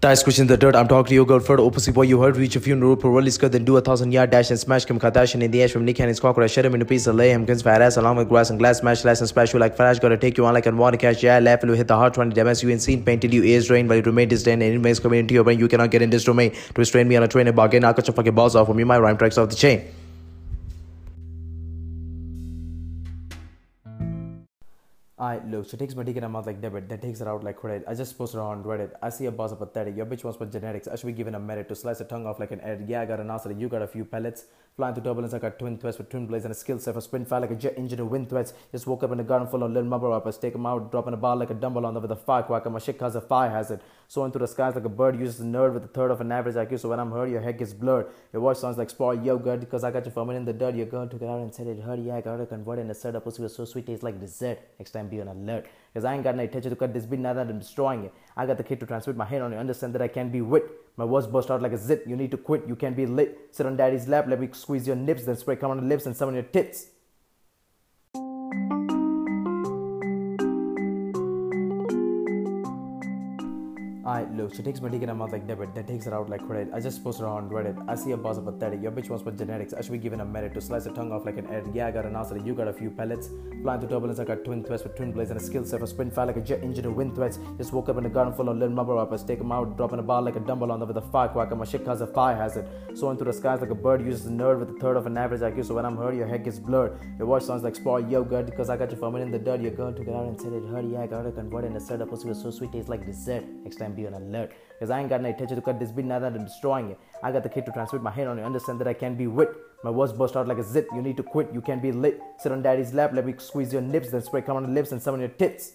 Dice squishing the dirt. I'm talking to your girlfriend. Opposite boy, you heard. Reach a funeral, probably skirt, then do a thousand yard dash and smash Kim Kardashian in the ash from Nick Cannon's cockroach. Shut him in a piece of lay him, guns fat ass along with grass and glass, smash, slice and splash you like flash. Gotta take you on like a water cash. Yeah, laugh and hit the heart 20 damage you seen. Painted you ears drained, but you remain disdain. And inmates coming into your brain. You cannot get in this domain. To restrain me on a train and bargain. I'll cut your fucking balls off from you. My rhyme tracks off the chain. I look, she takes my dick in her mouth like debit, then takes it out like credit. I just posted on Reddit. I see a boss of pathetic. Your bitch wants for genetics. I should be given a merit to slice her tongue off like an egg. Yeah, I got an answer. You got a few pellets. Flying through turbulence, I got twin threats with twin blades and a skill set for sprint fire like a jet engine to wind threats. Just woke up in a garden full of little mumble rappers. Take them out, dropping a bar like a dumble on them with a firecracker. My shit cause a fire hazard. Soaring through the skies like a bird uses a nerd with a third of an average IQ. So when I'm hurt, your head gets blurred. Your voice sounds like spoiled yogurt because I got you from in the dirt. Your girl took it out and said it hurt. Yeah, I got her converted and said her pussy was so sweet, tastes like dessert. Next time be on alert. Because I ain't got no intention to cut this beat now that I'm destroying it. I got the kid to transmit my hate on you. Understand that I can be wit. My words burst out like a zit. You need to quit. You can be lit. Sit on daddy's lap. Let me squeeze your nips. Then spray come on the lips and some on your tits. I look, she takes my dick in her mouth like debit, then takes it out like credit. I just posted her on Reddit. I see a boss of pathetic. Your bitch wants for genetics. I should be given a merit to slice her tongue off like an egg. Yeah, I got an answer. You got a few pellets. Flying through turbulence, I got twin threats with twin blades and a skill set for sprint fire like a jet engine to wind threats. Just woke up in a garden full of little mumble rappers. Take them out, dropping a bar like a dumble on them with a firecracker. My shit cause a fire hazard. Soaring through the skies like a bird uses a nerd with a third of an average IQ. So when I'm hurt, your head gets blurred. Your voice sounds like spoiled yogurt because I got you from in the dirt. Your girl took it out and said it hurt. Yeah, I got her converted and said her pussy was so sweet, tastes like dessert. Next time be on alert. Because I ain't got no intention to cut this beat now that I'm destroying it. I got the kid to transmit my hate on you. Understand that I can be wit. My words burst out like a zit. You need to quit. You can be lit. Sit on daddy's lap. Let me squeeze your nips. Then spray come on the lips and some on your tits.